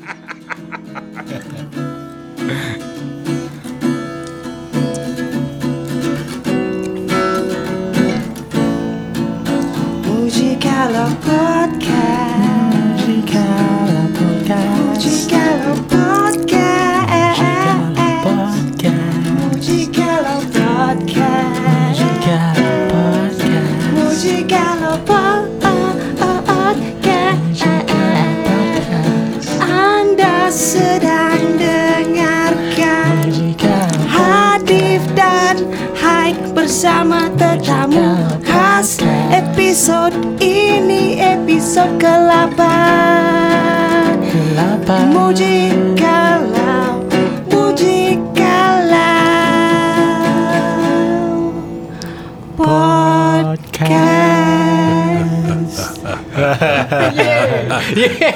ha ha ha ha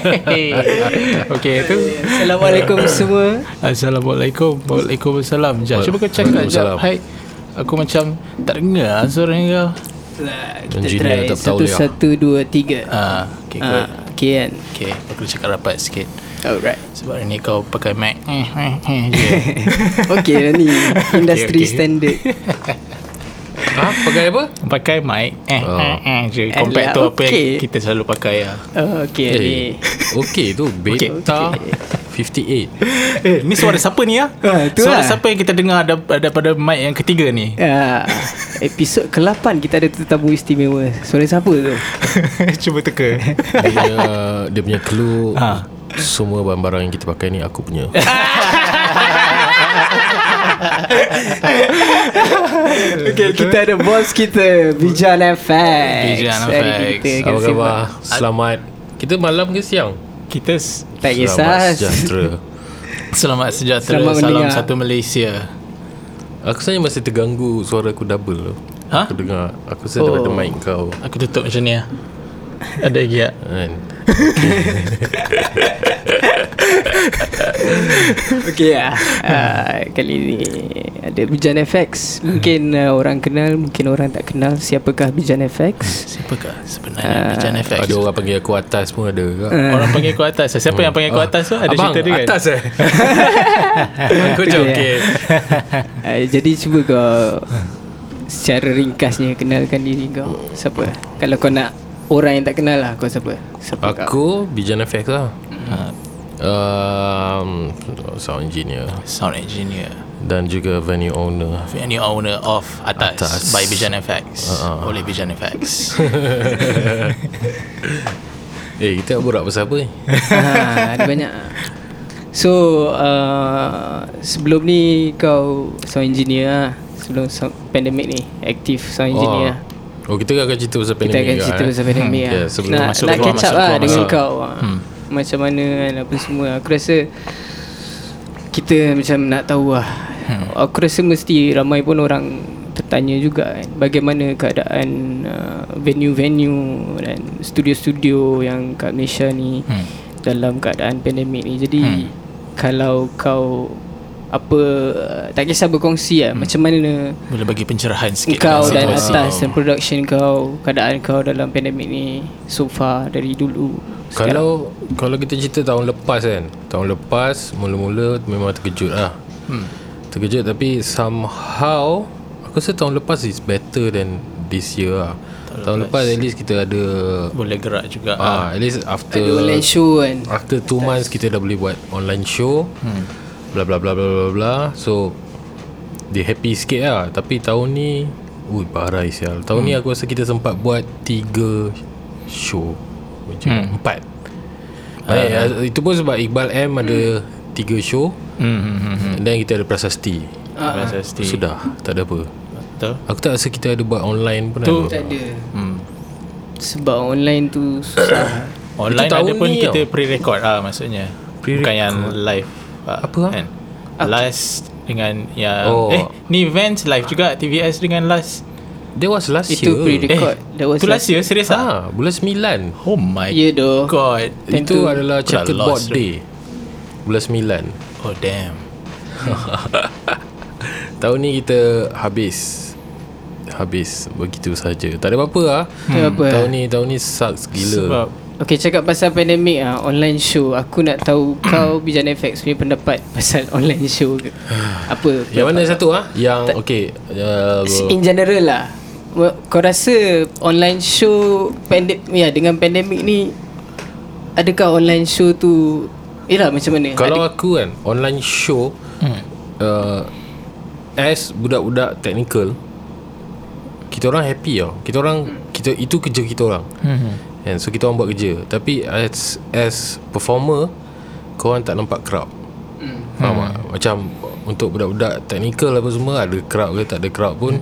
Okay tu. Assalamualaikum semua. Assalamualaikum. Waalaikumsalam Jap cuba kau cakap jap. Hai. Aku macam Tak dengar suara kau. Engineer tak tahu Satu, satu, dua, tiga. Ah, Okay good. Ah, Okay kan? Okay Aku cakap rapat sikit. Alright. Sebab ni kau pakai mic. Eh, eh, eh. Okay lah ni. Industry okay. standard Ha? Pakai apa? Pakai mic eh, Oh. eh, eh, je. Alah, Compact tu apa yang okay. kita selalu pakai lah oh, Okay ni Eh, okay tu Beta 58 Eh ni suara siapa ni ah? Ah, tu suara lah. siapa yang kita dengar ada, daripada mic yang ketiga ni Ah, episod ke-8 kita ada tetamu istimewa. Suara siapa tu? Cuba teka Dia punya Dia punya clue Ha. Semua barang-barang yang kita pakai ni Aku punya Okay, kita ada bos kita, Bijan FX. Bijan FX. Kita Apa khabar? Selamat Kita malam ke siang? Kita s- Tak Selamat kisah. sejahtera Selamat sejahtera Selamat Salam mendengar. satu Malaysia Aku sebenarnya masih terganggu Suara aku double tu Ha? Aku dengar Aku rasa oh. daripada mic kau Aku tutup macam ni lah Ada lagi tak? kan? Okay lah. Ah, kali ni ada Bijan FX. Mungkin uh, orang kenal, mungkin orang tak kenal. Siapakah Bijan FX? Siapakah sebenarnya Bijan FX? Ada orang panggil aku atas pun ada kak. Orang panggil kau atas Siapa yang panggil kau atas tu Ada Abang, cerita dia kan atas eh Aku Uh, jadi cuba kau secara ringkasnya kenalkan diri kau. Siapa? Kalau kau nak orang yang tak kenal lah kau siapa? Siapa kau? Aku Bijan FX lah Ha, um, Sound engineer. Sound engineer. Dan juga venue owner. Venue owner of Atas, Atas. By Bijan FX Uh-uh. Oleh Bijan FX Eh kita borak pasal apa ni? Ha, ada banyak. So uh, Sebelum ni Kau Sound engineer lah. Sebelum sound, pandemik ni Aktif sound engineer Oh, oh kita akan cerita pasal Kita pandemik akan juga, cerita eh. pasal pandemik Hmm, lah. Ya, sebelum Nak, masuk nak keluar, catch up masuk lah keluar, Dengan masuk. kau. Hmm. Macam mana kan Apa semua Aku rasa Kita macam nak tahu lah hmm. Aku rasa mesti Ramai pun orang Tertanya juga kan Bagaimana keadaan uh, Venue-venue Dan studio-studio Yang kat Malaysia ni Hmm. Dalam keadaan pandemik ni Jadi Hmm. Kalau kau apa tak kisah berkongsi lah hmm. macam mana Boleh bagi pencerahan sikit kau dan atas dan production kau keadaan kau dalam pandemik ni so far dari dulu Kalau Kalau kita cerita tahun lepas kan Tahun lepas Mula-mula Memang terkejut lah. Hmm. Terkejut tapi Somehow Aku rasa tahun lepas Is better than This year lah. Tahun, lepas. at least kita ada Boleh gerak juga ah, At least after ada online show kan? After 2 months Kita dah boleh buat Online show. Hmm. Bla bla bla bla bla bla. So Dia happy sikit lah. Tapi tahun ni Ui barai sial. Tahun ni aku rasa kita sempat buat 3 Show Macam Hmm. 4 uh, Itu pun sebab Iqbal M ada 3 show Hmm, hmm, hmm, hmm. Dan kita ada prasasti Prasasti. Sudah Tak ada apa Betul Aku tak rasa kita ada buat online pun Tu- ada. tak ada hmm. sebab online tu susah Online ada pun ni kita tau. pre-record lah maksudnya Pre-record. Bukan yang live ah, Apa lah? kan? Last dengan yang Oh. Eh ni events live juga TVS dengan last That was last itu year. pre-record. Eh that was Tu last year serius ah? Ah, Bulan 9 Oh my Ya doh. god. Time Itu tu adalah checkerboard day Bulan 9 Oh damn. Tahun ni kita habis. Habis begitu saja. Tak ada apa-apa lah ada apa. Tahun ni tahun ni sucks gila. Sebab Okay cakap pasal pandemik ah online show. Aku nak tahu kau Bijan FX punya pendapat pasal online show ke? Apa Yang mana satu ah? Yang okey. Uh, kau? in general lah kau rasa online show pandem ya dengan pandemik ni adakah online show tu Yelah macam mana kalau Ada- aku kan online show Hmm. uh, as budak-budak technical kita orang happy tau. Kita orang kita itu kerja kita orang. Hmm. And so kita orang buat kerja Tapi as as performer Korang tak nampak crowd Hmm. Faham tak? Macam Untuk budak-budak technical apa semua Ada crowd ke tak ada crowd pun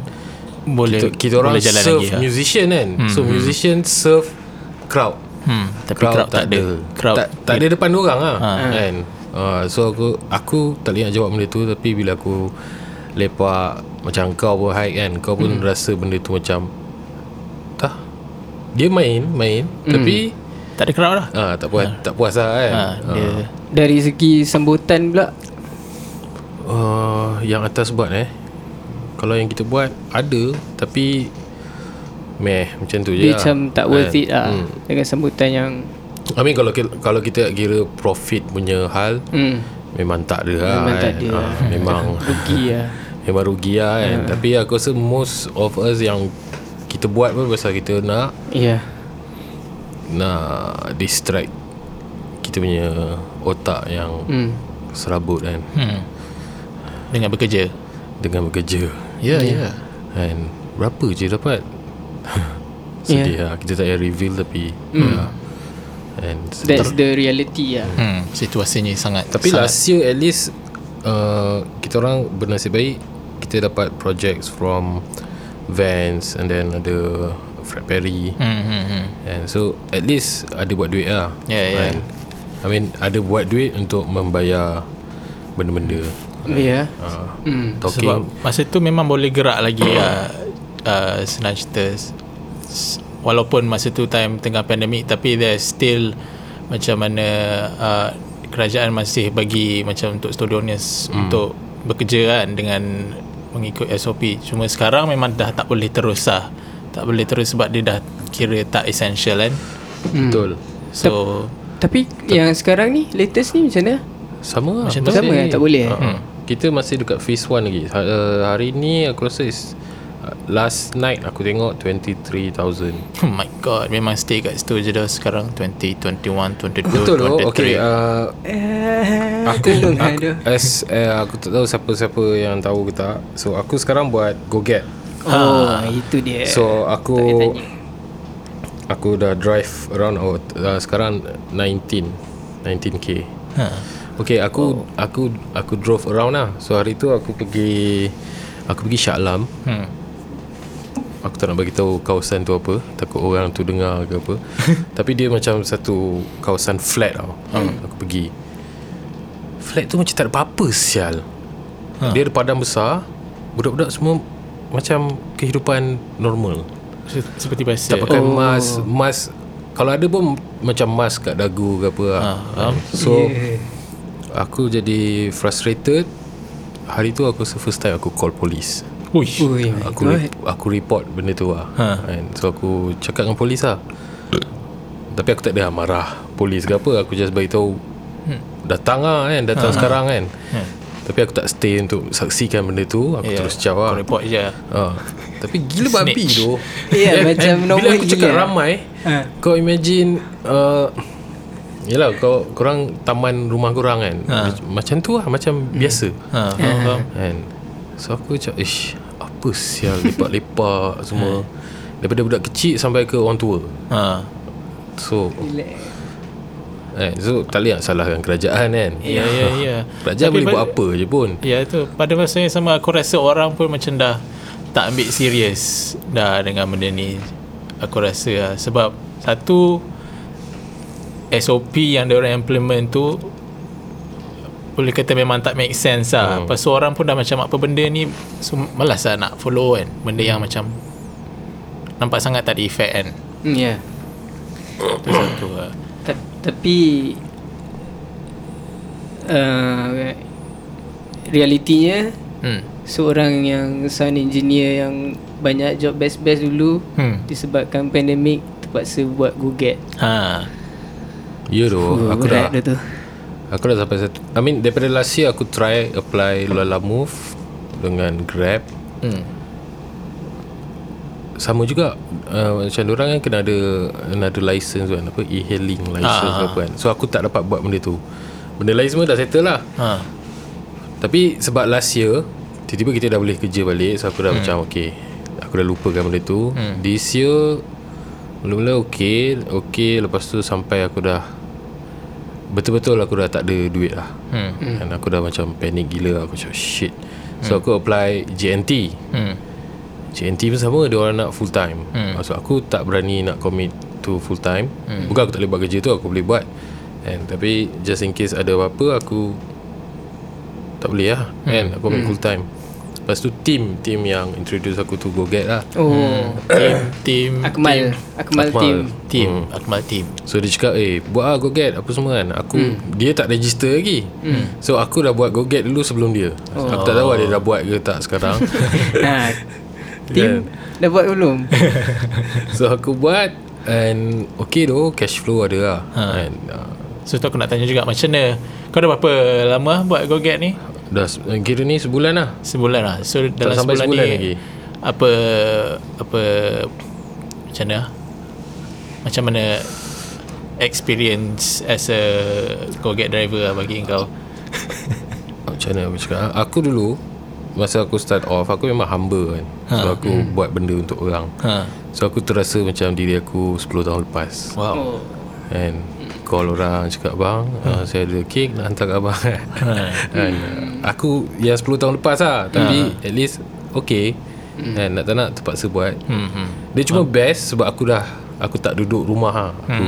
Boleh kita, kita orang boleh jalan serve lagi, ha? musician kan So musician serve crowd Hmm, tapi crowd, tak ada. Crowd tak, tak ada depan orang lah Ha. kan uh, So aku Aku tak boleh nak jawab benda tu Tapi bila aku Lepak Macam kau pun hike kan Kau pun rasa benda tu macam Tak Dia main Main Tapi tak ada crowd lah. Ah, tak puas tak puas lah kan. Ha, dia dari segi sambutan pula Uh, yang atas buat eh. Kalau yang kita buat ada tapi meh macam tu je. dia lah. macam tak worth Kan? it lah Hmm. dengan sambutan yang I mean kalau kalau kita kira profit punya hal hmm, memang tak ada lah. Memang tak kan. ada lah. memang rugi lah memang rugi lah kan. Hmm. Tapi aku rasa most of us yang kita buat pun pasal kita nak Ya yeah. nak distract kita punya otak yang hmm. serabut kan hmm. dengan bekerja. dengan bekerja. Ya, ya. And berapa je dapat Sedih yeah. lah Kita tak payah reveal tapi mm. yeah. And That's the reality lah Hmm, situasinya sangat Tapi sangat, last year at least uh, Kita orang bernasib baik Kita dapat projects from Vans And then ada Fred Perry Hmm, hmm, hmm. And so At least Ada buat duit lah Yeah, yeah. And, I mean Ada buat duit Untuk membayar Benda-benda Ya yeah. uh, hmm. Talking Sebab masa tu memang boleh gerak lagi lah uh, Senang cerita S- Walaupun masa tu time tengah pandemik Tapi there's still Macam mana uh, Kerajaan masih bagi Macam untuk studionis hmm. Untuk bekerja kan Dengan Mengikut SOP Cuma sekarang memang dah tak boleh terus lah Tak boleh terus sebab dia dah Kira tak essential kan Betul So Tapi yang sekarang ni Latest ni macam mana Sama lah Macam tu? Sama kan? Tak boleh, eh? Uh, Kita masih dekat phase 1 lagi. Ha, uh, Hari ni aku rasa is uh, Last night aku tengok 23,000 Oh my god Memang stay kat situ je dah sekarang. 20, 21, 22, Betul tu 23 Okay uh, Aku, Tolong aku ada. as, uh, Aku tak tahu siapa-siapa yang tahu ke tak. So aku sekarang buat Go Get. Oh itu dia. So aku. Aku dah drive around oh, uh, Sekarang 19 19k ha. Okay aku oh. Aku Aku drove around lah So hari tu aku pergi Aku pergi Shah Alam hmm. Aku tak nak bagi tahu kawasan tu apa Takut orang tu dengar ke apa Tapi dia macam satu Kawasan flat tau hmm. Aku pergi Flat tu macam tak ada apa-apa sial Ha. Dia ada padang besar Budak-budak semua Macam kehidupan normal Se- Seperti biasa Tak pakai Oh. mask Mask Kalau ada pun Macam mask kat dagu ke apa lah. Ha, faham. So Yeah. Aku jadi frustrated Hari tu aku first time aku call polis Uish. Ui, Aku re- aku report benda tu lah Ha. kan? So aku cakap dengan polis lah Tapi aku tak ada marah Polis ke apa Aku just beritahu Hmm. Datang lah kan Datang Ha. sekarang kan Hmm. Tapi aku tak stay untuk saksikan benda tu Aku Ya, terus lah kau report je ha. Tapi gila babi tu Ya, And- macam and Bila aku cakap gila. ramai Ha. Kau imagine uh, Yelah kau korang taman rumah korang kan? Ha. Macam tu lah Macam biasa. Ha, faham. Kan? So aku macam Ish Apa sial Lepak-lepak semua? Daripada budak kecil Sampai ke orang tua. Ha. So Relax. eh, So tak boleh nak salahkan kerajaan kan? Ya ya ya. Kerajaan Tapi boleh buat pa- apa je pun. Ya itu Pada masa yang sama Aku rasa orang pun macam dah Tak ambil serius Dah dengan benda ni. Aku rasa lah Sebab Satu SOP yang diorang implement tu boleh kata memang tak make sense lah hmm. Lepas tu orang pun dah macam apa benda ni so, Malas lah nak follow kan Benda yang macam Nampak sangat tak ada effect kan Hmm, Ya Itu satu lah Ta- Tapi uh, Realitinya hmm. Seorang yang sound engineer yang Banyak job best-best dulu Hmm. Disebabkan pandemik Terpaksa buat Google Ha. Ya tu Aku dah dia tu Aku dah sampai satu I mean daripada last year Aku try apply Lala Move Dengan Grab Hmm. Sama juga uh, Macam orang kan kena ada Another license kan Apa e-hailing license Ah. ah. apa kan So aku tak dapat buat benda tu Benda lain semua dah settle lah Ha. Tapi sebab last year Tiba-tiba kita dah boleh kerja balik So aku dah hmm. macam okay Aku dah lupakan benda tu hmm. This year Mula-mula okay Okay Lepas tu sampai aku dah Betul-betul aku dah tak ada duit lah Hmm. hmm. Dan aku dah macam panic gila Aku macam shit So aku apply JNT Hmm. JNT pun sama Dia orang nak full time Hmm. Maksud aku tak berani nak commit to full time hmm. Bukan aku tak boleh buat kerja tu Aku boleh buat And, Tapi just in case ada apa-apa Aku Tak boleh lah hmm. Kan Aku ambil full time Lepas tu team Team yang introduce aku tu Go Get lah. Oh. Team Team Akmal. Akmal Akmal. team. Team. Hmm. Akmal team. So dia cakap Eh buat lah Go Get Apa semua kan. Aku Dia tak register lagi. So aku dah buat Go Get dulu sebelum dia. Oh. Aku tak tahu lah dia dah buat ke tak sekarang. Nah Team Dah buat belum? So aku buat And Okay tu Cash flow ada lah. Ha. And uh, So tu aku nak tanya juga Macam mana? Kau dah berapa lama buat Go Get ni Dah se- kira ni sebulan lah. Sebulan lah. So dalam sampai sebulan, sebulan ni lagi. Apa Apa Macam mana Macam mana Experience As a Go Get driver lah Bagi kau? Macam mana aku cakap? Aku dulu Masa aku start off Aku memang humble kan. So aku buat benda untuk orang. Ha. So aku terasa macam diri aku 10 tahun lepas. Wow. Oh. And Call orang cakap Bang uh, Saya ada kek Nak hantar kat abang. Uh, Aku Yang 10 tahun lepas lah. Tapi At least Okay. And nak tak nak Terpaksa buat. Hmm, hmm. Dia cuma best Sebab aku dah Aku tak duduk rumah lah. Aku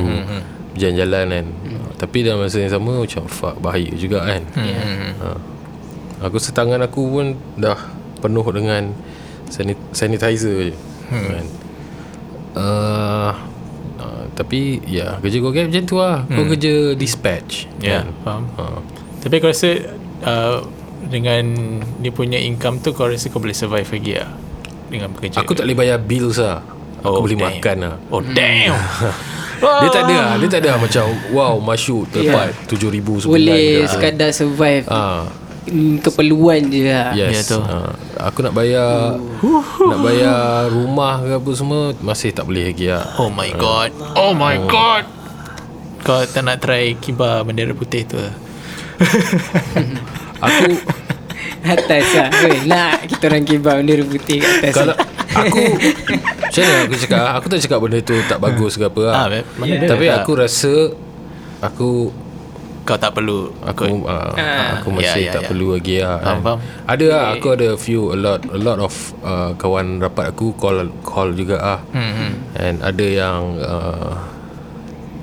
Jalan-jalan kan. Tapi dalam masa yang sama Macam fuck Bahaya juga kan. Hmm. ha. Aku setangan aku pun Dah Penuh dengan sanit- Sanitizer je. Kan? uh, uh, Tapi Ya Kerja kau macam tu lah. Kau kerja dispatch. Ya. Kan? Faham? Ha. Tapi aku rasa uh, Dengan Dia punya income tu Kau rasa kau boleh survive lagi lah Dengan bekerja Aku tak boleh bayar bills lah Aku Oh, boleh damn. makan lah Oh damn. Dia tak ada lah Dia tak ada lah macam Wow masyuk Tepat yeah. 7,000 sebulan Boleh sekadar survive. Ah, Hmm, Keperluan je lah. Yes. Ya, tu. Ah, Aku nak bayar Nak bayar rumah ke apa semua Masih tak boleh lagi lah Oh my god. Oh my god. Kau tak nak try Kibar bendera putih tu Aku Atas lah. Weh, Nak kita orang kibar bendera putih kat atas Kalau lah. Aku Macam mana aku cakap? Aku tak cakap benda tu Tak bagus ke apa lah Ah, mana ada. Tapi Ah. aku rasa Aku Kau tak perlu Aku uh, Ah. Aku masih Ya, ya, tak ya. perlu lagi lah Faham, kan. faham. Ada lah Aku ada few A lot A lot of uh, Kawan rapat aku Call Call juga lah hmm, hmm, And ada yang uh,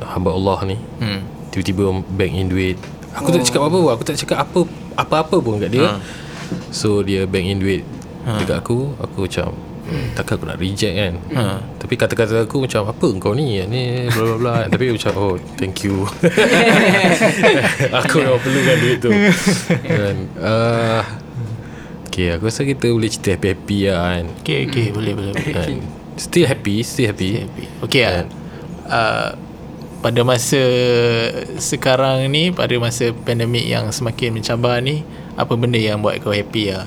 Hamba Allah ni hmm. Tiba-tiba bank in duit Aku tak cakap apa-apa Aku tak cakap apa Apa-apa pun kat dia Ha. So dia bank in duit Dekat aku Aku macam hmm, Takkan aku nak reject kan? Ha. Tapi kata-kata aku macam Apa kau ni? Ni bla bla bla. Tapi macam Oh thank you. Aku memang perlukan duit tu. Dan uh, Okay aku rasa kita boleh cerita happy-happy lah kan? Okay okay boleh boleh, boleh. And Still happy Still happy. Okay lah uh, Pada masa Sekarang ni Pada masa pandemik yang semakin mencabar ni Apa benda yang buat kau happy lah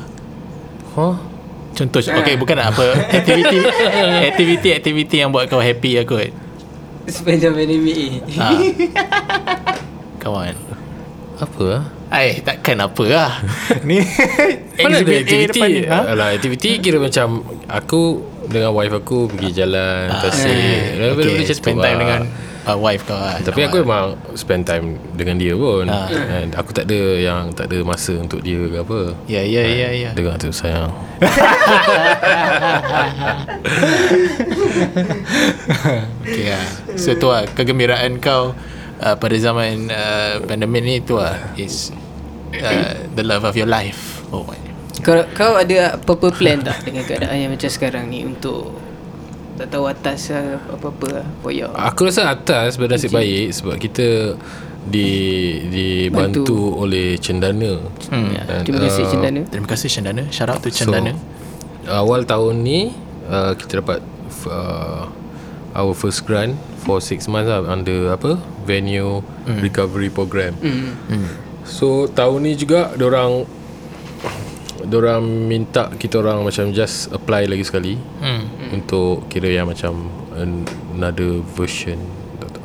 Huh? Contoh Okay bukan nak apa Aktiviti Aktiviti Aktiviti yang buat kau happy lah kot. Sepanjang pandemik ni ha. Come on. Apa lah Eh takkan apa lah. Ni Mana ada aktiviti depan ni, ha? Alah aktiviti kira macam Aku Dengan wife aku Pergi jalan Tasik Ah, Benda-benda Okay tu spend time lah. dengan uh, Wife kau lah Tapi aku memang Spend time Dengan dia pun. Ah. And Aku tak ada Yang tak ada masa Untuk dia ke apa. Ya ya ya ya. Dengar tu sayang. Okay lah So tu lah Kegembiraan kau uh, Pada zaman uh, Pandemik ni tu lah Is uh, The love of your life. Oh my. Kau, kau ada apa-apa plan tak Dengan keadaan yang macam sekarang ni Untuk Tak tahu atas lah, Apa-apa lah your Aku rasa atas Bernasib baik Sebab kita di dibantu Bantu. oleh cendana. Hmm. ya, And, Terima kasih uh, Cendana Terima kasih Cendana Shout out to Cendana So, awal tahun ni uh, kita dapat uh, our first grant for 6 months lah under apa venue Hmm. recovery program. So tahun ni juga orang orang minta kita orang macam just apply lagi sekali Hmm. Untuk kira yang macam another version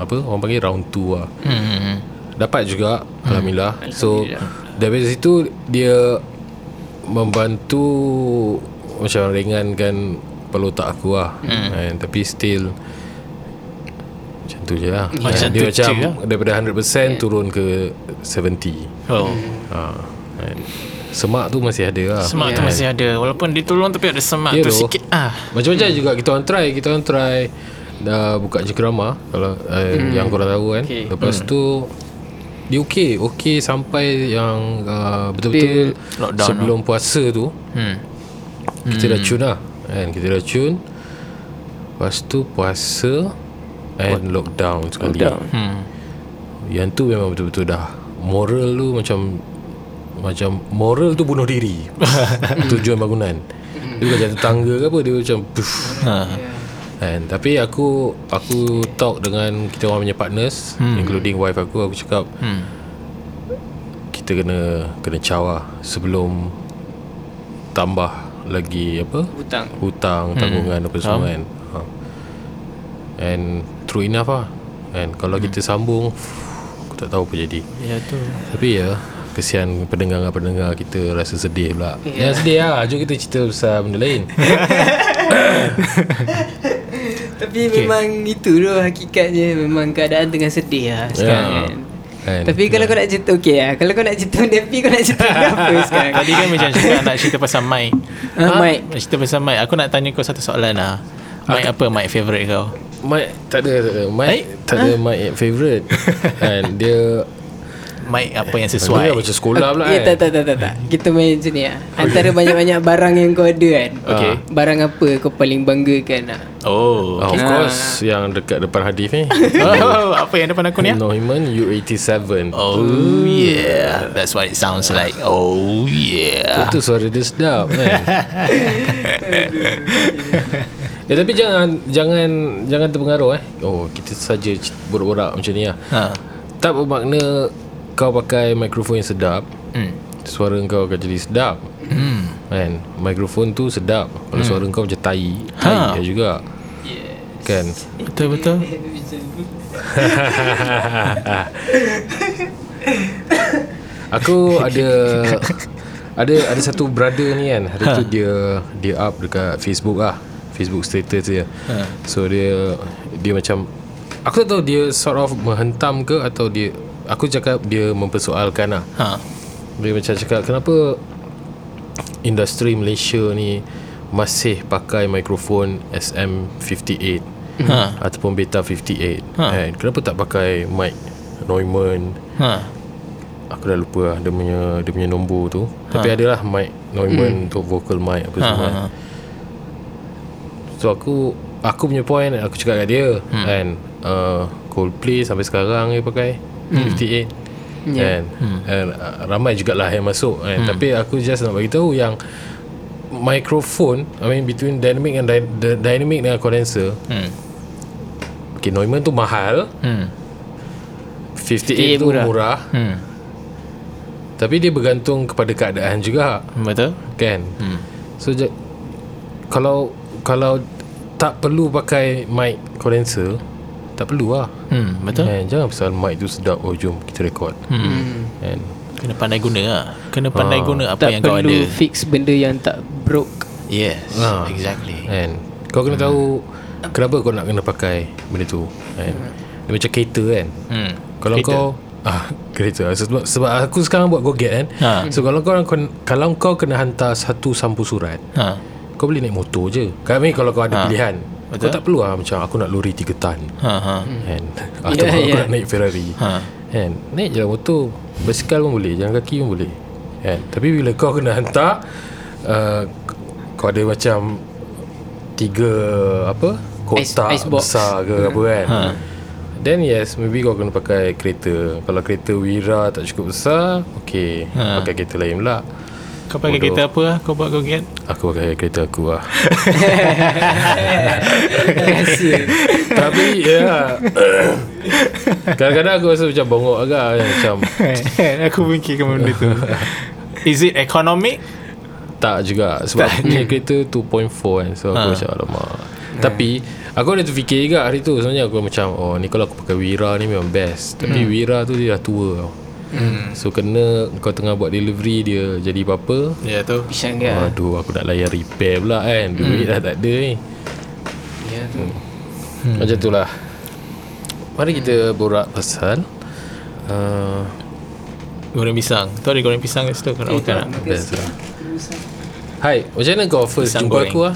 apa orang panggil round 2 lah. Hmm. Dapat juga Alhamdulillah So Alhamdulillah. Dari situ Dia Membantu Macam ringankan Kepala otak aku lah hmm. kan? Tapi still Macam tu je lah Macam Dia macam je lah. Daripada 100% Turun ke 70 Oh. ha, kan? Semak tu masih ada lah Semak tu masih ada Walaupun ditolong Tapi ada semak Ya tu doh. sikit ah. Macam-macam juga Kita orang try Kita orang try Dah buka cekrama Kalau uh, Yang korang tahu kan Okay. Lepas tu Dia okey Okey sampai yang uh, Betul-betul Lockdown Sebelum puasa tu Hmm. Kita dah tune lah kan? Kita dah tune Lepas tu puasa And lockdown sekali Lockdown. Hmm. Yang tu memang betul-betul dah Moral tu macam Macam Moral tu bunuh diri Tujuan bangunan Dia bukan jatuh tangga ke apa Dia macam puff, Ha. Kan Tapi aku Aku talk dengan Kita orang punya partners hmm. Including wife aku Aku cakap Hmm. Kita kena Kena caw lah Sebelum Tambah Lagi apa Hutang. Hutang Tanggungan apa semua kan ha. And True enough lah And Kalau kita sambung Aku tak tahu apa jadi Ya tu. Tapi ya Kesian pendengar-pendengar kita rasa sedih pula Ya. Yang sedih lah Jom kita cerita pasal benda lain Tapi okay. memang itu tu hakikatnya Memang keadaan tengah sedih lah sekarang Ya. kan kan? Tapi kalau kau nak cerita okey lah Kalau kau nak cerita Depi kau nak cerita apa sekarang Tadi kan macam cakap nak cerita pasal mic. Ha, Mike Nak cerita pasal mic. Aku nak tanya kau satu soalan lah. Mic apa mic favourite kau? Mike tak ada, tak ada. Mike tak ada Mike favourite kan dia Mic apa yang dia sesuai? macam sekolah pula Ya, kan tak, tak, tak, tak, tak. Kita main macam ni lah. Antara banyak-banyak barang yang kau ada kan. Okay. Barang apa kau paling banggakan lah. Oh. Ah, Of Ah. course Yang dekat depan hadis ni oh. Apa yang depan aku ni? ah? Neumann U87 Oh yeah, that's what it sounds like. Oh yeah. Itu suara dia sedap kan Ya tapi jangan Jangan Jangan terpengaruh eh Oh kita saja Borak-borak macam ni lah Ha. Tak bermakna Kau pakai mikrofon yang sedap Hmm. Suara kau akan jadi sedap Hmm. Kan Mikrofon tu sedap Kalau suara kau macam tai Ha. Tai ha. juga Kan Betul betul. Aku ada ada ada satu brother ni kan. Hari Ha. tu dia dia up dekat Facebook lah. Facebook status dia. Ha. So dia dia macam aku tak tahu dia sort of menghentam ke atau dia aku cakap dia mempersoalkan lah. Ha. Dia macam cakap kenapa industri Malaysia ni masih pakai mikrofon SM58 Ha. ataupun Beta 58 Ha. kan? Kenapa tak pakai mic Neumann Ha. Aku dah lupa lah Dia punya Dia punya nombor tu ha. Tapi adalah mic Neumann untuk vocal mic Apa Ha. semua ha. So aku Aku punya point Aku cakap kat dia hmm. Kan uh, Coldplay sampai sekarang Dia pakai hmm. 58 Ya. Kan hmm. And, uh, Ramai jugalah yang masuk kan? hmm. Tapi aku just nak bagi tahu yang Microphone I mean between dynamic and dy- the dynamic dengan condenser Hmm. Okay Neumann tu mahal Hmm. 58 tu murah. murah, Hmm. Tapi dia bergantung kepada keadaan juga Betul? Kan Hmm. So je, Kalau Kalau Tak perlu pakai mic condenser Tak perlu lah Hmm, betul? kan? Jangan pasal mic tu sedap Oh jom kita record Hmm. kan? Kena pandai guna lah. Kena pandai Ha. guna apa tak yang kau perlu ada. fix benda yang tak broke. Yes, Ha. exactly. kan? Kau kena tahu Kenapa kau nak kena pakai Benda tu kan? Dia macam kereta kan Hmm. Kalau Kereta. kau Ah, kereta sebab, sebab aku sekarang buat Goget kan Ha. So kalau kau Kalau kau kena hantar Satu sampul surat Ha. Kau boleh naik motor je Kami kalau kau ada Ha. pilihan Betul. Kau tak perlu lah Macam aku nak lori 3 tan Ha. Ha. kan Atau Ya, yeah, aku ya. nak naik Ferrari Ha. kan Naik je lah motor Basikal pun boleh Jalan kaki pun boleh kan Tapi bila kau kena hantar uh, Kau ada macam Tiga Apa Kotak Ice- besar ke apa kan Ha. Then yes Maybe kau kena pakai kereta Kalau kereta Wira tak cukup besar Okay Ha. Pakai kereta lain pula Kau pakai Bodoh. kereta apa lah? Kau buat kau get Aku pakai kereta aku lah. Tapi ya. Kadang-kadang aku rasa macam bongok agak kan, Macam. Aku fikirkan benda tu. Is it economic? Tak juga Sebab aku punya kereta 2.4 kan So aku Ha. macam alamak. Tapi Aku ada terfikir juga hari tu Sebenarnya aku macam Oh ni kalau aku pakai Wira ni memang best. Tapi Wira tu dia dah tua tau Hmm. So kena Kau tengah buat delivery Dia jadi apa-apa. Ya tu. Pisang ke Aduh aku nak layan repair pula kan? Duit dah tak ada ni. Ya tu. Hmm. Macam tu lah. Mari kita borak pasal uh, Goreng pisang. Tu ada goreng pisang kat situ? Kau nak makan tak? Best lah. Hai Macam mana kau first Pisang jumpa goreng. aku lah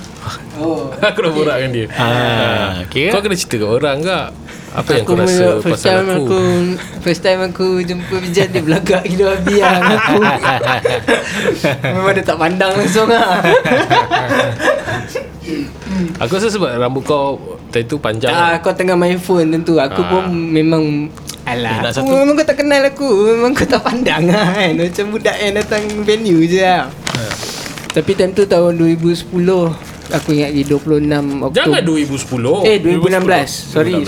Oh. Aku dah borak dengan dia. Ah, okay Kau kena cerita kat orang kak Apa yang aku kau rasa first pasal time aku, aku First time aku jumpa Bijan Dia belagak gila biar aku. Memang dia tak pandang langsung lah. Aku rasa sebab rambut kau Tadi tu panjang. Ah, kau tengah main phone tentu Aku Ah. pun memang Eh, Alah nak aku, satu? Memang kau tak kenal aku. Memang kau tak pandang lah kan. Macam budak yang datang venue je lah. Tapi time tu tahun 2010 Aku ingat lagi 26 Oktober. Jangan 2010 Eh 2016 Sorry.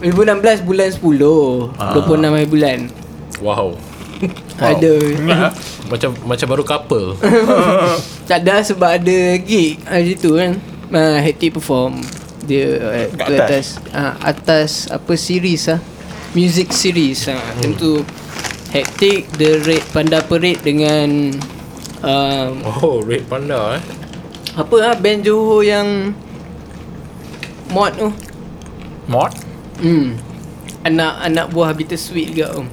2016 bulan 10 Ah. 26 hari bulan. Wow. Ada. Macam macam baru couple. Tak ada sebab ada gig hari tu kan. Uh, Hectic perform. Dia uh, Kat atas? atas. Uh, Atas apa series lah Music series lah hmm. Tentu Hectic The Red Panda Parade dengan um, Oh Red Panda eh Apa lah band Johor yang Mod tu Mod? hmm. Anak-anak buah Bittersweet juga tu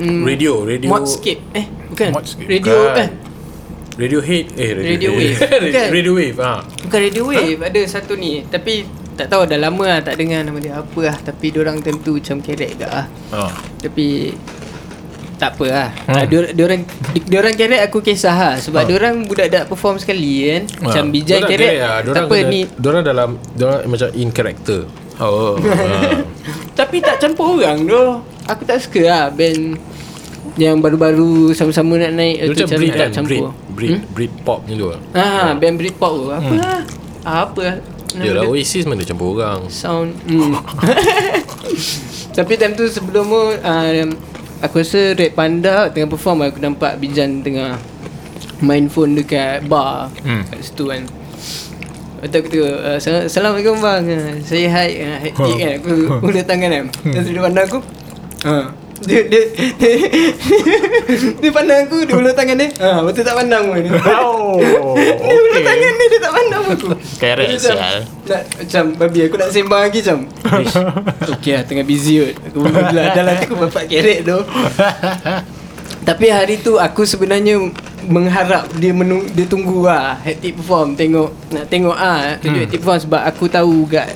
hmm. Radio Radio Modscape Eh bukan Modscape. Radio Bukan. eh Radiohead Eh Radio Wave. Bukan. Radio Wave ha. Bukan Radio Wave Ada satu ni Tapi tak tahu dah lama lah Tak dengar nama dia apa lah Tapi orang tentu macam kerek lah Oh. Tapi tak apa lah Hmm. hmm. dia, dia orang dia orang kerek aku kisah lah sebab Oh. dia orang budak-budak perform sekali kan macam Ah. bijai Dorang kerek lah. tak apa kena- ni Dorang dalam Dorang macam in character Oh. tapi tak campur orang tu aku tak suka lah band yang baru-baru sama-sama nak naik Dia tu macam macam tak kan campur Brit, Brit pop macam tu lah ah band Britpop tu apa Hmm. lah ah, apa lah Yalah dia? Oasis mana campur orang Sound hmm. Tapi time tu sebelum tu uh, Aku rasa Red Panda Tengah perform. Aku nampak Bijan tengah Main phone dekat bar Hmm. Kat situ kan. Lepas tu aku tengok uh, "Sal- Assalamualaikum bang. Saya hai uh, Hektik kan Aku ulur tangan kan Terus dia pandang aku. Uh, dia, dia, dia, dia pandang aku Dia ulur tangan dia. Uh, Lepas tu tak pandang pun. Dia Oh. Dia ulur tangan dia Dia tak pandang aku. Kerek sial. nak, Macam babi aku nak sembang lagi macam. "Ish, Okay lah tengah busy kot. Aku dalam, dalam aku bapak kerek tu. Tapi hari tu aku sebenarnya Mengharap dia menung, dia tunggu lah. Hectic perform Tengok Nak tengok ah Tunjuk Hmm. hectic perform Sebab aku tahu kat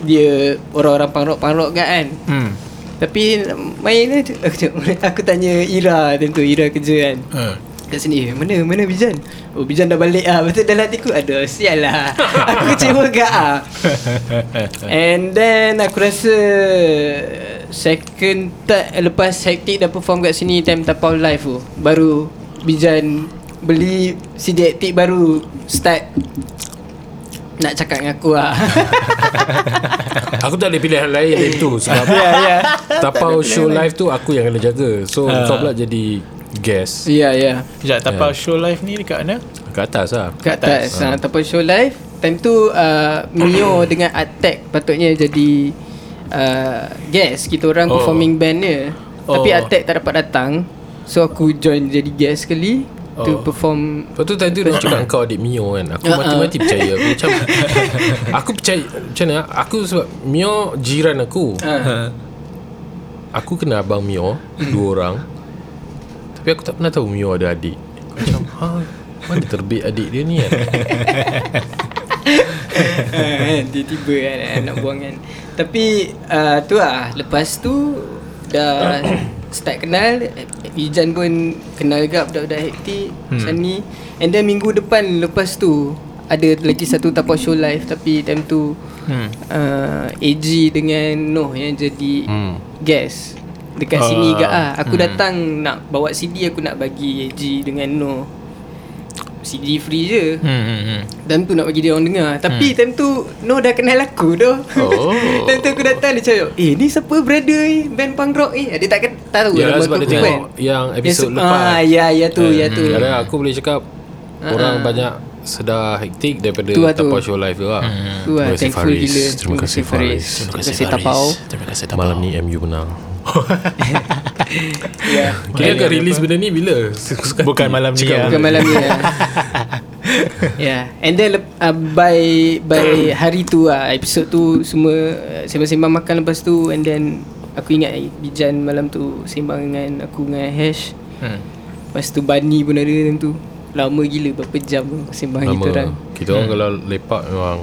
Dia Orang-orang punk rock Punk rock kat kan? Hmm. Tapi Main ni aku, aku tanya Ira Tentu Ira kerja kan Uh. Kat sini eh, Mana mana Bijan Oh Bijan dah balik ah. Betul dalam hatiku Aduh sial lah Aku kecewa gak ah. And then Aku rasa Second third, Lepas hektik dah perform kat sini Time tapau live tu Baru Bijan Beli CD hektik baru Start Nak cakap dengan aku lah. Aku tak ada pilihan lain dari tu Sebab Ya ya. Tapau show live tu Aku yang kena jaga. So Ah. kau pula jadi Guest. Ya ya. Sekejap, tapau show live ni dekat mana? Kat atas lah. Kat atas. ha. Ataupun show live Time tu uh, Mio dengan Attack Patutnya jadi uh, Guest. Kita orang Oh. performing band dia. Tapi Oh. Attack tak dapat datang. So aku join jadi guest sekali To Oh. perform Lepas tu tadi dia cakap kau adik Mio kan. Aku Ah, mati-mati percaya. Aku macam Aku percaya Macam mana? Aku sebab Mio jiran aku. Uh, Aku kena abang Mio Dua orang. Tapi aku tak pernah tahu Mio ada adik. Aku Macam ha, Mana terbit adik dia ni kan? Tiba-tiba kan eh, Nak buang kan. Tapi uh, Tu lah. Lepas tu Dah Start kenal Ijan pun Kenal juga Budak-budak hektik hmm. Macam ni And then minggu depan Lepas tu Ada lagi satu tapau show live Tapi time tu Hmm. uh, AG dengan Noh Yang jadi hmm. Guest Dekat Ah, sini ke ah. Aku hmm. datang nak bawa CD aku nak bagi G dengan No. CD free je. Hmm, hmm, hmm. Time tu nak bagi dia orang dengar. Tapi time tu No dah kenal aku tu. Oh. Time tu aku datang dia cakap Eh ni siapa brother ni? Band punk rock ni? Dia tak ken- tahu Ya, sebab aku dia tengok band. yang episod se- lepas. Ah ya ya tu ya tu. Kadang aku boleh cakap Orang banyak sedar hektik daripada Tu lah tu. Tapau Show Live tu lah. Tu lah Terima kasih thankful Faris. gila. Terima kasih Faris. Terima kasih Tapau. Terima kasih Tapau. Malam ni MU menang Ya. Kira akan release benda ni bila? Bukan malam ni ya. Bukan malam ni lah. Yeah And then uh, By By hari tu lah Episod tu Semua uh, Sembang-sembang makan lepas tu And then Aku ingat Bijan malam tu Sembang dengan Aku dengan Hash. Hmm. Lepas tu Bani pun ada time tu. Lama gila Berapa jam tu Sembang kita orang. Kita orang kalau lepak memang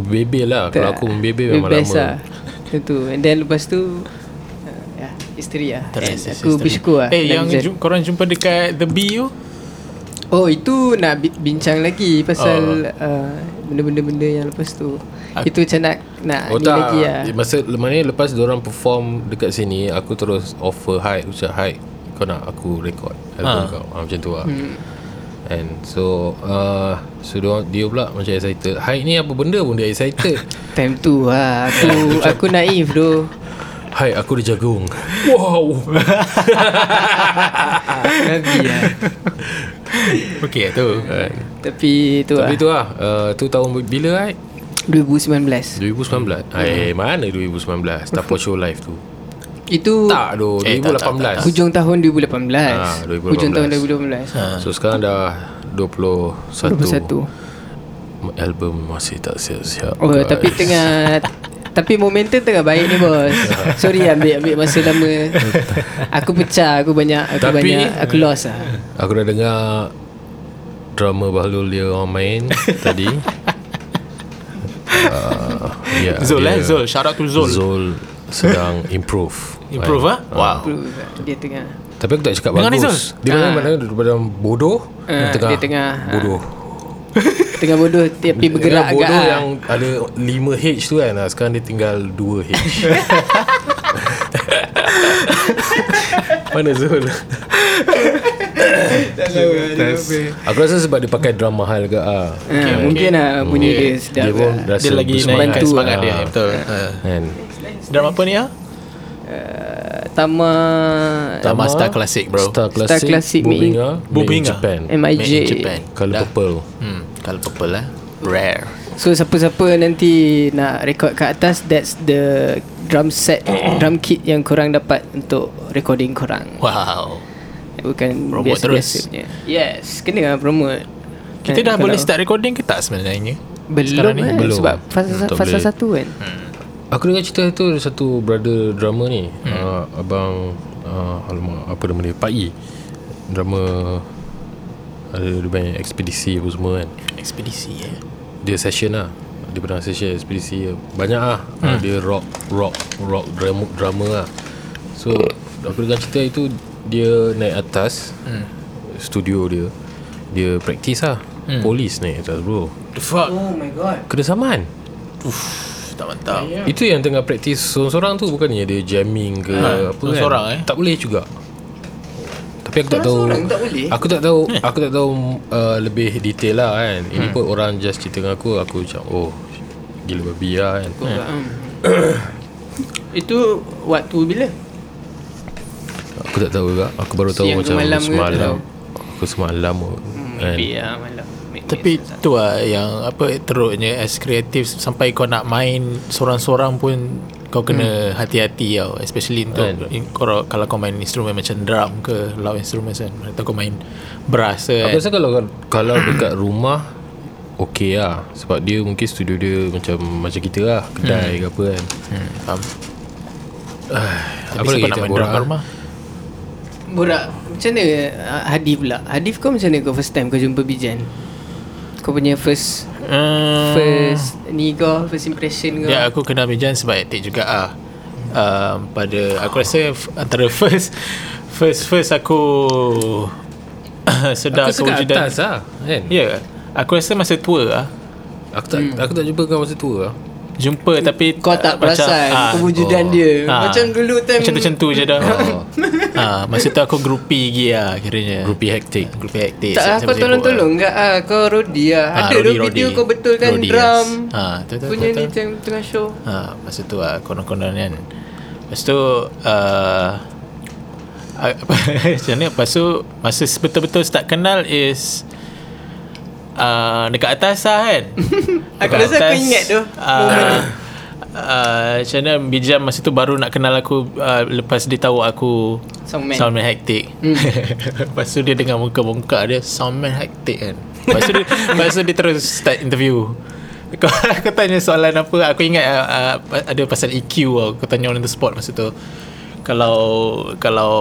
Bebel lah. Kalau aku membebel memang Best lama. lah. Itu And then lepas tu uh, Ya Isteri lah. Terus, Aku terus. bersyukur lah. Eh yang Bijan. ju- korang jumpa dekat The Bee tu? Oh itu nak bi- bincang lagi Pasal uh, Benda-benda-benda yang lepas tu. Ak- Itu macam nak Nak Oh ni tak. lagi lah. Masa mana lepas orang perform Dekat sini Aku terus offer Hyde Aku cakap Hyde Kau nak aku record Album Ha. kau. Ha, Macam tu lah. Hmm. And so uh, So dia, dia pula macam excited. Hyde ni apa benda pun dia excited. Time tu lah. Aku Aku naif tu Hyde aku ada jagung. Wow. Nabi lah Okay tu. Tapi tu Tapi lah. tu lah uh, Tu tahun bila Hyde 2019 2019 Eh mana 2019 Tapo show live tu. Itu Tak tu Eh, tak, tak, 2018 tak, tak. Hujung tahun 2018 Ah, 2018. Hujung tahun 2018 ha. So sekarang dah 21 21 Album masih tak siap-siap. Oh guys. tapi tengah Tapi momentum tengah baik ni bos. Sorry ambil ambil masa lama. Aku pecah Aku banyak Aku Tapi- banyak Aku lost lah. Aku dah dengar Drama Bahlul dia orang main Tadi. Uh, yeah, Zul dia- eh Zul. Shout out to Zul. Zul sedang improve. Improve ah Wow. Dia tengah. Tapi aku tak cakap Dengar ni, bagus. Zul? Dia mana Ah. mana daripada bodoh Ah, tengah dia tengah, ah. bodoh Tengah bodoh Tapi bergerak agak bodoh ah. yang ada 5H tu kan ah, Sekarang dia tinggal 2H Mana Zul? Aku rasa sebab dia pakai drum mahal ke ah. Ah, Mungkin lah Bunyi dia sedap. Dia pun rasa Dia lagi naikkan Bantu semangat. dia Betul. Kan? Drama apa ni ya Uh, Tama Tama Star Classic bro. Star Classic, Star Classic Bubinga, made in Bubinga. Japan. MIJ Made in Japan. Color Dah. purple. Hmm Kalau purple lah Rare. So siapa-siapa nanti nak record kat atas That's the drum set Drum kit yang korang dapat Untuk recording korang. Wow. Bukan Promote terus. punya. Yes Kena lah promote. Kita Kan, dah kalau- boleh start recording ke tak sebenarnya? Belum eh Belum. Sebab fasa, fasa satu kan Aku dengar cerita tu ada satu brother drummer ni Hmm. uh, Abang uh, Alamak apa nama dia? Pak I Drummer Ada dia banyak ekspedisi apa semua kan. Ekspedisi eh? Dia session lah. Dia pernah session ekspedisi. Banyak lah. Hmm. Dia rock Rock Rock drama, drama lah. So Aku dengar cerita itu Dia naik atas Hmm. Studio dia. Dia praktis lah. Hmm. Polis naik atas bro. The fuck? Oh my god. Kena saman Tak mantap Itu yang tengah praktis Seorang-seorang tu Bukannya dia jamming ke Ha, Apa kan. seorang-seorang, eh? Tak boleh juga. Tapi aku tak tahu. Tak boleh? Aku tak tahu Aku tak tahu uh, Lebih detail lah kan? Ini pun orang just cerita dengan aku Aku macam Oh Gila babi lah kan? Hmm. Itu waktu bila? Aku tak tahu juga. Aku baru tahu Siang macam malam Semalam? Aku semalam Hmm, kan? maybe lah malam Tapi tu lah yang apa teruknya as kreatif sampai kau nak main seorang-seorang pun kau kena hati-hati tau. Especially untuk Kan. in, kalau, kalau kau main instrumen macam drum ke loud instrument kan atau kau main brass ke Aku kan rasa kalau Kalau dekat rumah Okay lah. Sebab dia mungkin studio dia Macam Macam kita lah. Kedai ke apa kan. Hmm, faham. Apa Tapi lagi nak main drum kat ah? rumah? Borak Macam mana uh, Hadif pula? Hadif kau macam mana kau first time kau jumpa Bijan Kau punya first Hmm, First Ni kau First impression kau Ya aku kenal Mijan sebab aktif juga ah. Um, pada aku rasa f- antara first first first aku sedar Aku kewujudan atas lah Kan? Ya Aku rasa masa tua lah Aku tak hmm. aku tak jumpa kau masa tua lah Jumpa tapi Kau tak macam, perasan ah, Kewujudan oh. dia. Ah, Macam dulu time Macam tu macam tu je dah. Ah, Masa tu aku groupie lagi lah Kiranya Groupie hektik Groupie hektik Tak lah kau tolong-tolong enggak ah Kau Rodi lah Ada Rodi, tu video Rodi. kau betulkan Rodi, drum. Yes. ah, tu, tu, Punya tu, ni tengah show. Ha, masa tu lah konon-konon kan. Lepas tu uh, ah, macam mana lepas tu masa betul-betul start kenal is uh, dekat atas lah kan. Aku rasa aku ingat tu Uh, uh, macam mana Bijam masa tu baru nak kenal aku uh, lepas dia tahu aku Soundman. Soundman hektik hmm. Lepas tu dia dengan muka-muka dia Soundman hektik kan Lepas tu dia, lepas tu dia terus start interview kau, aku tanya soalan apa Aku ingat uh, uh, ada pasal EQ tau. Aku tanya on the spot masa tu kalau kalau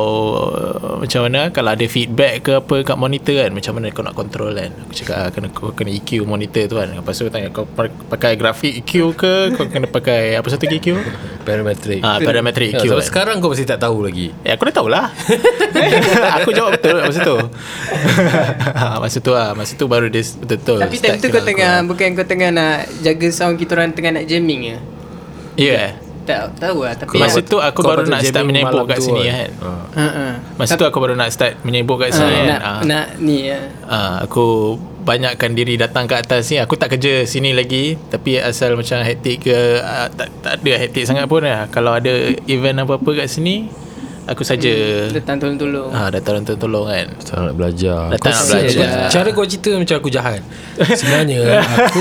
uh, macam mana kalau ada feedback ke apa kat monitor kan macam mana kau nak control kan? Aku cakap ah, kena kau kena EQ monitor tu kan. Lepas tu tanya kau pa- pakai grafik EQ ke? Kau kena pakai apa satu EQ Parametric. Ah parametric Ya, EQ sampai kan. sekarang kau masih tak tahu lagi. Ya aku dah tahulah Aku jawab betul masa tu. Ha, Masa tu lah. Masa tu baru dia betul-betul Tapi time tu kau tengah aku. Bukan kau tengah nak Jaga sound kita orang Tengah nak jamming Ya? Yeah. Tak tahu lah Tapi Masa tu aku Kau baru patut nak start menyebut kat sini kan. kan Ha. Ha, ha. Masa tu aku baru nak start menyebut kat sini kan nak, Ah. nak ni ya. Ah, aku banyakkan diri datang ke atas ni aku tak kerja sini lagi tapi asal macam hektik ke ah, tak tak ada hektik sangat pun lah. kalau ada event apa-apa kat sini aku saja. Datang tolong-tolong. Ah datang tolong kan. Tak nak belajar. Datang nak Kau- belajar. Cara kau cerita macam aku jahat. Sebenarnya Aku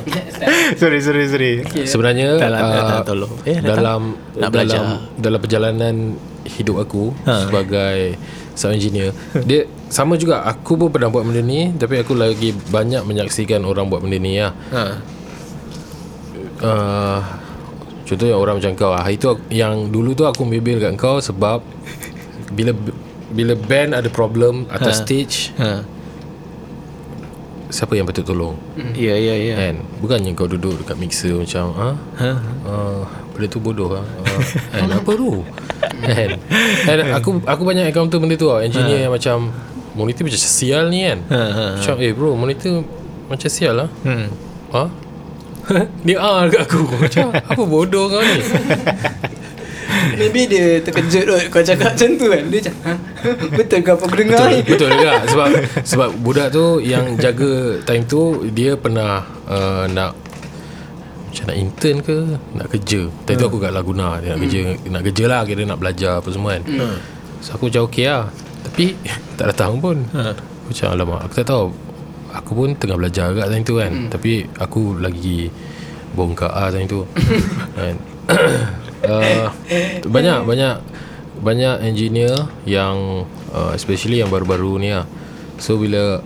sorry sorry sorry. Sebenarnya Dalam- ah, datang tolong. Eh, datang. Dalam Nak belajar. dalam, dalam perjalanan Hidup aku Ha. Sebagai Sound engineer Dia Sama juga. Aku pun pernah buat benda ni Tapi aku lagi Banyak menyaksikan Orang buat benda ni lah ha. Uh, Contohnya orang macam kau lah. Itu yang dulu tu aku bebel kat kau Sebab Bila Bila band ada problem Atas Ha. stage ha. Siapa yang patut tolong? Ya ya ya. Kan? Bukannya kau duduk dekat mixer Macam ha? ha. Uh, benda tu bodoh lah. Uh, kan, Apa tu? Kan? kan? Aku aku banyak encounter benda tu lah Engineer yang macam Monitor macam sial ni kan? Ha, ha, ha. Macam eh bro Monitor Macam sial lah. Hmm. Ha? Dia ah dekat aku Macam apa bodoh kau ni Maybe dia terkejut kot Kau cakap macam tu kan Dia macam ha? Betul ke apa aku dengar Betul, ni betul juga sebab sebab budak tu yang jaga time tu dia pernah uh, nak macam nak intern ke nak kerja. Time tu aku kat Laguna dia nak kerja nak kerja lah kira nak belajar apa semua kan. So aku macam okey lah. Tapi tak datang pun. Aku macam alamak aku tak tahu. Aku pun tengah belajar agak time tu kan. Tapi aku lagi bongkak ah time tu. kan. uh, banyak banyak banyak engineer yang uh, especially yang baru-baru ni lah. So bila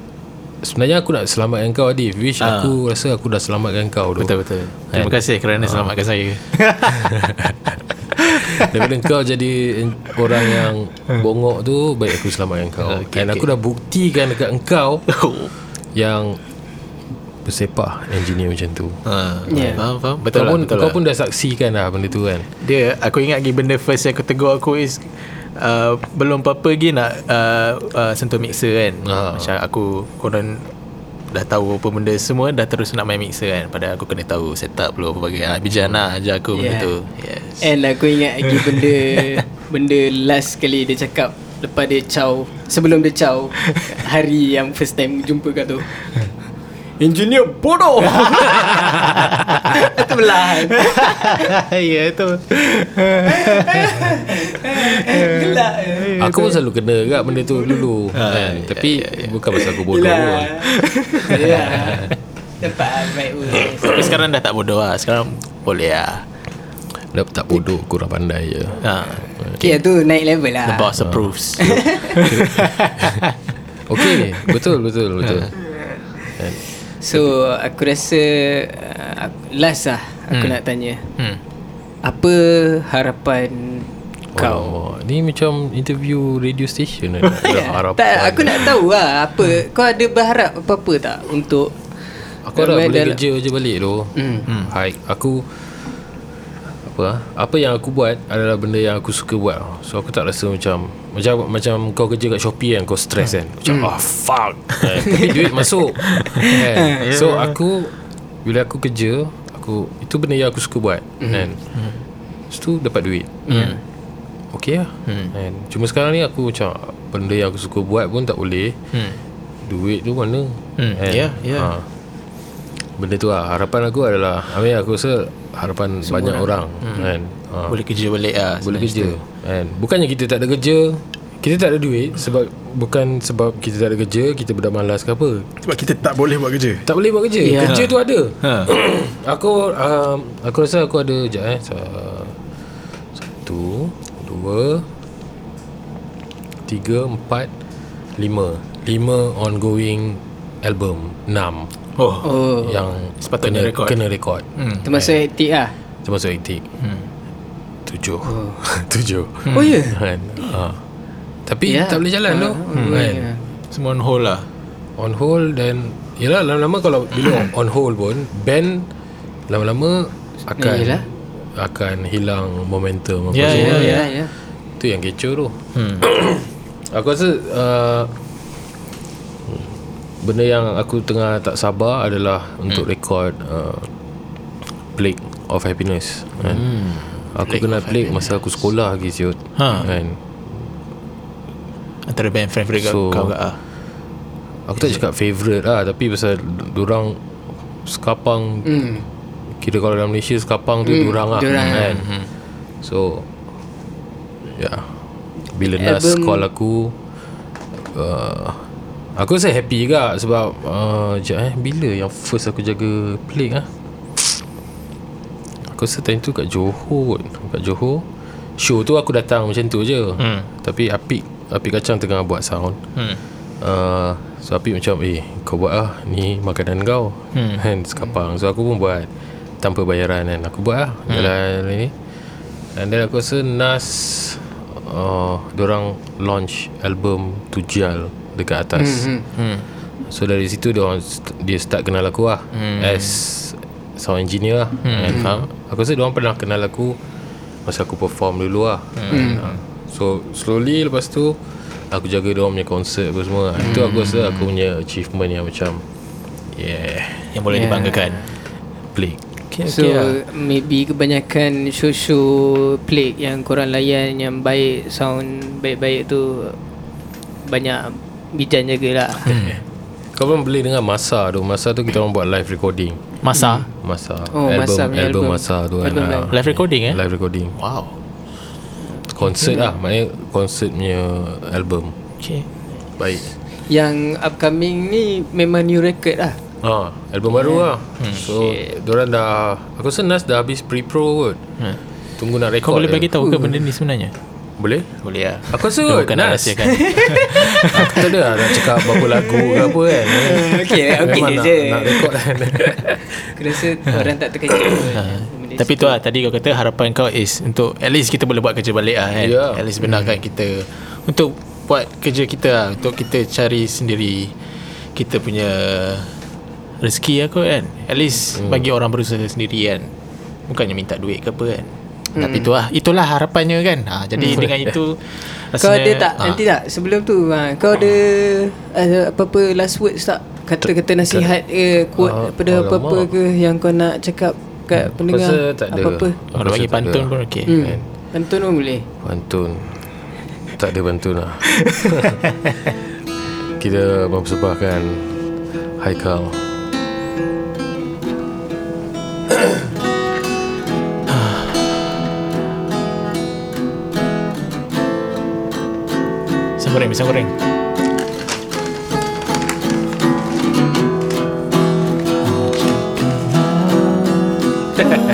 sebenarnya aku nak selamatkan kau Adif which Ah. aku rasa aku dah selamatkan kau tu. betul betul terima kasih kerana selamatkan saya Daripada kau jadi orang yang bongok tu baik aku selamatkan kau. Okay, Okay, And okay. aku dah buktikan dekat engkau yang bersepah engineer macam tu. ha Ya. faham faham Kau betul lah pun betul kau lah. pun dah saksikan lah benda tu kan. Dia aku ingat lagi benda first yang aku tegur aku is uh, belum apa-apa lagi nak uh, uh, sentuh mixer kan. Ha. Macam aku korang dah tahu apa benda semua dah terus nak main mixer kan. Padahal aku kena tahu setup dulu apa bagai. Ah, Bijan lah ajar aku benda Yeah. tu. Yes. And aku ingat lagi benda Benda last kali dia cakap Lepas dia caw Sebelum dia caw Hari yang first time jumpa kau tu Engineer bodoh Itu belahan ya tu. Gelak Aku pun selalu kena kat benda tu dulu kan. Tapi bukan pasal aku bodoh. Yelah Yelah Dapat baik Tapi sekarang dah tak bodoh lah. Sekarang boleh lah. Dah tak bodoh kurang pandai je. Ha. Okay tu naik level lah The boss approves. Okey, betul betul betul. So aku rasa uh, Last lah Aku Hmm. nak tanya hmm. Apa harapan kau Oh, ni macam interview radio station ada harapan. Tak, aku nak tahu lah apa. Kau ada berharap apa-apa tak untuk Aku harap boleh dalam- kerja je balik tu. Hmm. Hmm. Hai, aku apa? Apa yang aku buat adalah benda yang aku suka buat. So aku tak rasa macam macam macam kau kerja kat Shopee kan kau stress kan. Macam Hmm. ah fuck. kan? Tapi duit masuk. kan? So aku bila aku kerja, aku Itu benda yang aku suka buat mm. Kan Lepas tu dapat duit Hmm. Okay lah Hmm. kan? Cuma sekarang ni aku macam Benda yang aku suka buat pun tak boleh Hmm. Duit tu mana Hmm, ya, ya. ha. Benda tu lah Harapan aku adalah I mean aku rasa Harapan Semua banyak orang, orang kan? ha. Boleh kerja balik lah Boleh kerja kan? Bukannya kita tak ada kerja Kita tak ada duit Sebab Bukan sebab kita tak ada kerja Kita budak malas ke apa. Sebab kita tak boleh buat kerja. Tak boleh buat kerja. Ya. Kerja tu ada. Ha. Aku um, Aku rasa aku ada Sekejap eh. Sa- Satu Dua Tiga Empat Lima. Lima ongoing Album. Enam Oh, Oh Yang Sepatutnya kena, rekod. Kena rekod hmm. Termasuk aktif lah Termasuk aktif Hmm. Tujuh Tujuh Oh ya kan ha. Tapi Ya. tak boleh jalan tu Hmm, kan ya. Semua on hold lah On hold dan Yelah lama-lama kalau Bila on hold pun Band Lama-lama Akan Yelah. Akan hilang momentum apa Ya, semua. Ya ya, ya ya Tu yang kecoh tu hmm. Aku rasa uh, Benda yang aku tengah tak sabar adalah Untuk record uh, Plague of Happiness kan? Aku Plague kenal Plague masa aku sekolah lagi siut Ha. kan? Antara band friend favourite So- kau kat ah. Aku tak cakap favourite lah Tapi pasal Diorang Sekapang Hmm Kira kalau dalam Malaysia Sekapang tu Hmm, diorang lah kan? So Ya yeah. Bila Nas call aku uh, Aku rasa happy juga Sebab uh, Sekejap eh Bila yang first aku jaga Plague lah Aku rasa time tu kat Johor kot. Kat Johor Show tu aku datang macam tu je Hmm. Tapi Apik Apik Kacang tengah buat sound Hmm. uh, So Apik macam Eh kau buat lah Ni makanan kau Hmm. Kan sekapang So aku pun buat Tanpa bayaran kan Aku buat lah hmm. Dalam ni And then aku rasa Nas uh, Diorang launch album Tujal Dekat atas Hmm, Hmm. So dari situ dia orang dia start kenal aku lah Hmm. as sound engineer lah. Hmm. Faham? Aku rasa dia orang pernah kenal aku masa aku perform dulu lah. Hmm. So slowly lepas tu aku jaga dia orang punya konsert apa semua. Hmm. Itu aku rasa aku punya achievement yang macam yeah, Yang boleh Yeah. dibanggakan play. Okay, So okay lah. maybe kebanyakan show-show plague yang korang layan yang baik sound baik-baik tu banyak bijan jaga lah. Kau pun boleh dengar Masa tu Masa tu kita orang buat live recording Masa Masa Oh, album, Masa album, album. Masa tu kan Album Ah, live. Live recording eh Live recording Wow Konsert lah Maknanya konsert punya album Okay Baik Yang upcoming ni memang new record lah. Ha, album baru lah. So, diorang dah aku rasa Nas dah habis pre-pro kot. Hmm. Tunggu nak Kau record. boleh je. bagi tahu ke benda ni sebenarnya Boleh? Boleh lah Aku rasa kot bukan nak rahsiakan Aku tak ada lah nak cakap berapa lagu ke apa kan. Okey, okey Memang nak, je. nak record kan. Aku rasa orang tak terkejut. Ha. Tapi tu lah Tadi kau kata Harapan kau is Untuk at least kita boleh buat kerja balik lah kan Ya. At least benarkan kita Untuk buat kerja kita lah Untuk kita cari sendiri Kita punya Rezeki aku kan At least Hmm. Bagi orang berusaha sendiri kan Bukannya minta duit ke apa kan Tapi tu lah Itulah harapannya kan ha, Jadi dengan itu Kau ada tak ah. nanti tak sebelum tu ha, kau ada ada apa-apa last words tak kata-kata nasihat ke quote Ah, daripada alamak. apa-apa ke yang kau nak cakap kat pendengar rasa tak ada. apa-apa Kalau Aku bagi pantun pun okey hmm. Kan. pantun pun boleh Pantun. Tak ada pantun lah. Kita mempersembahkan Haikal. Goreng Pisang goreng. Mujikalau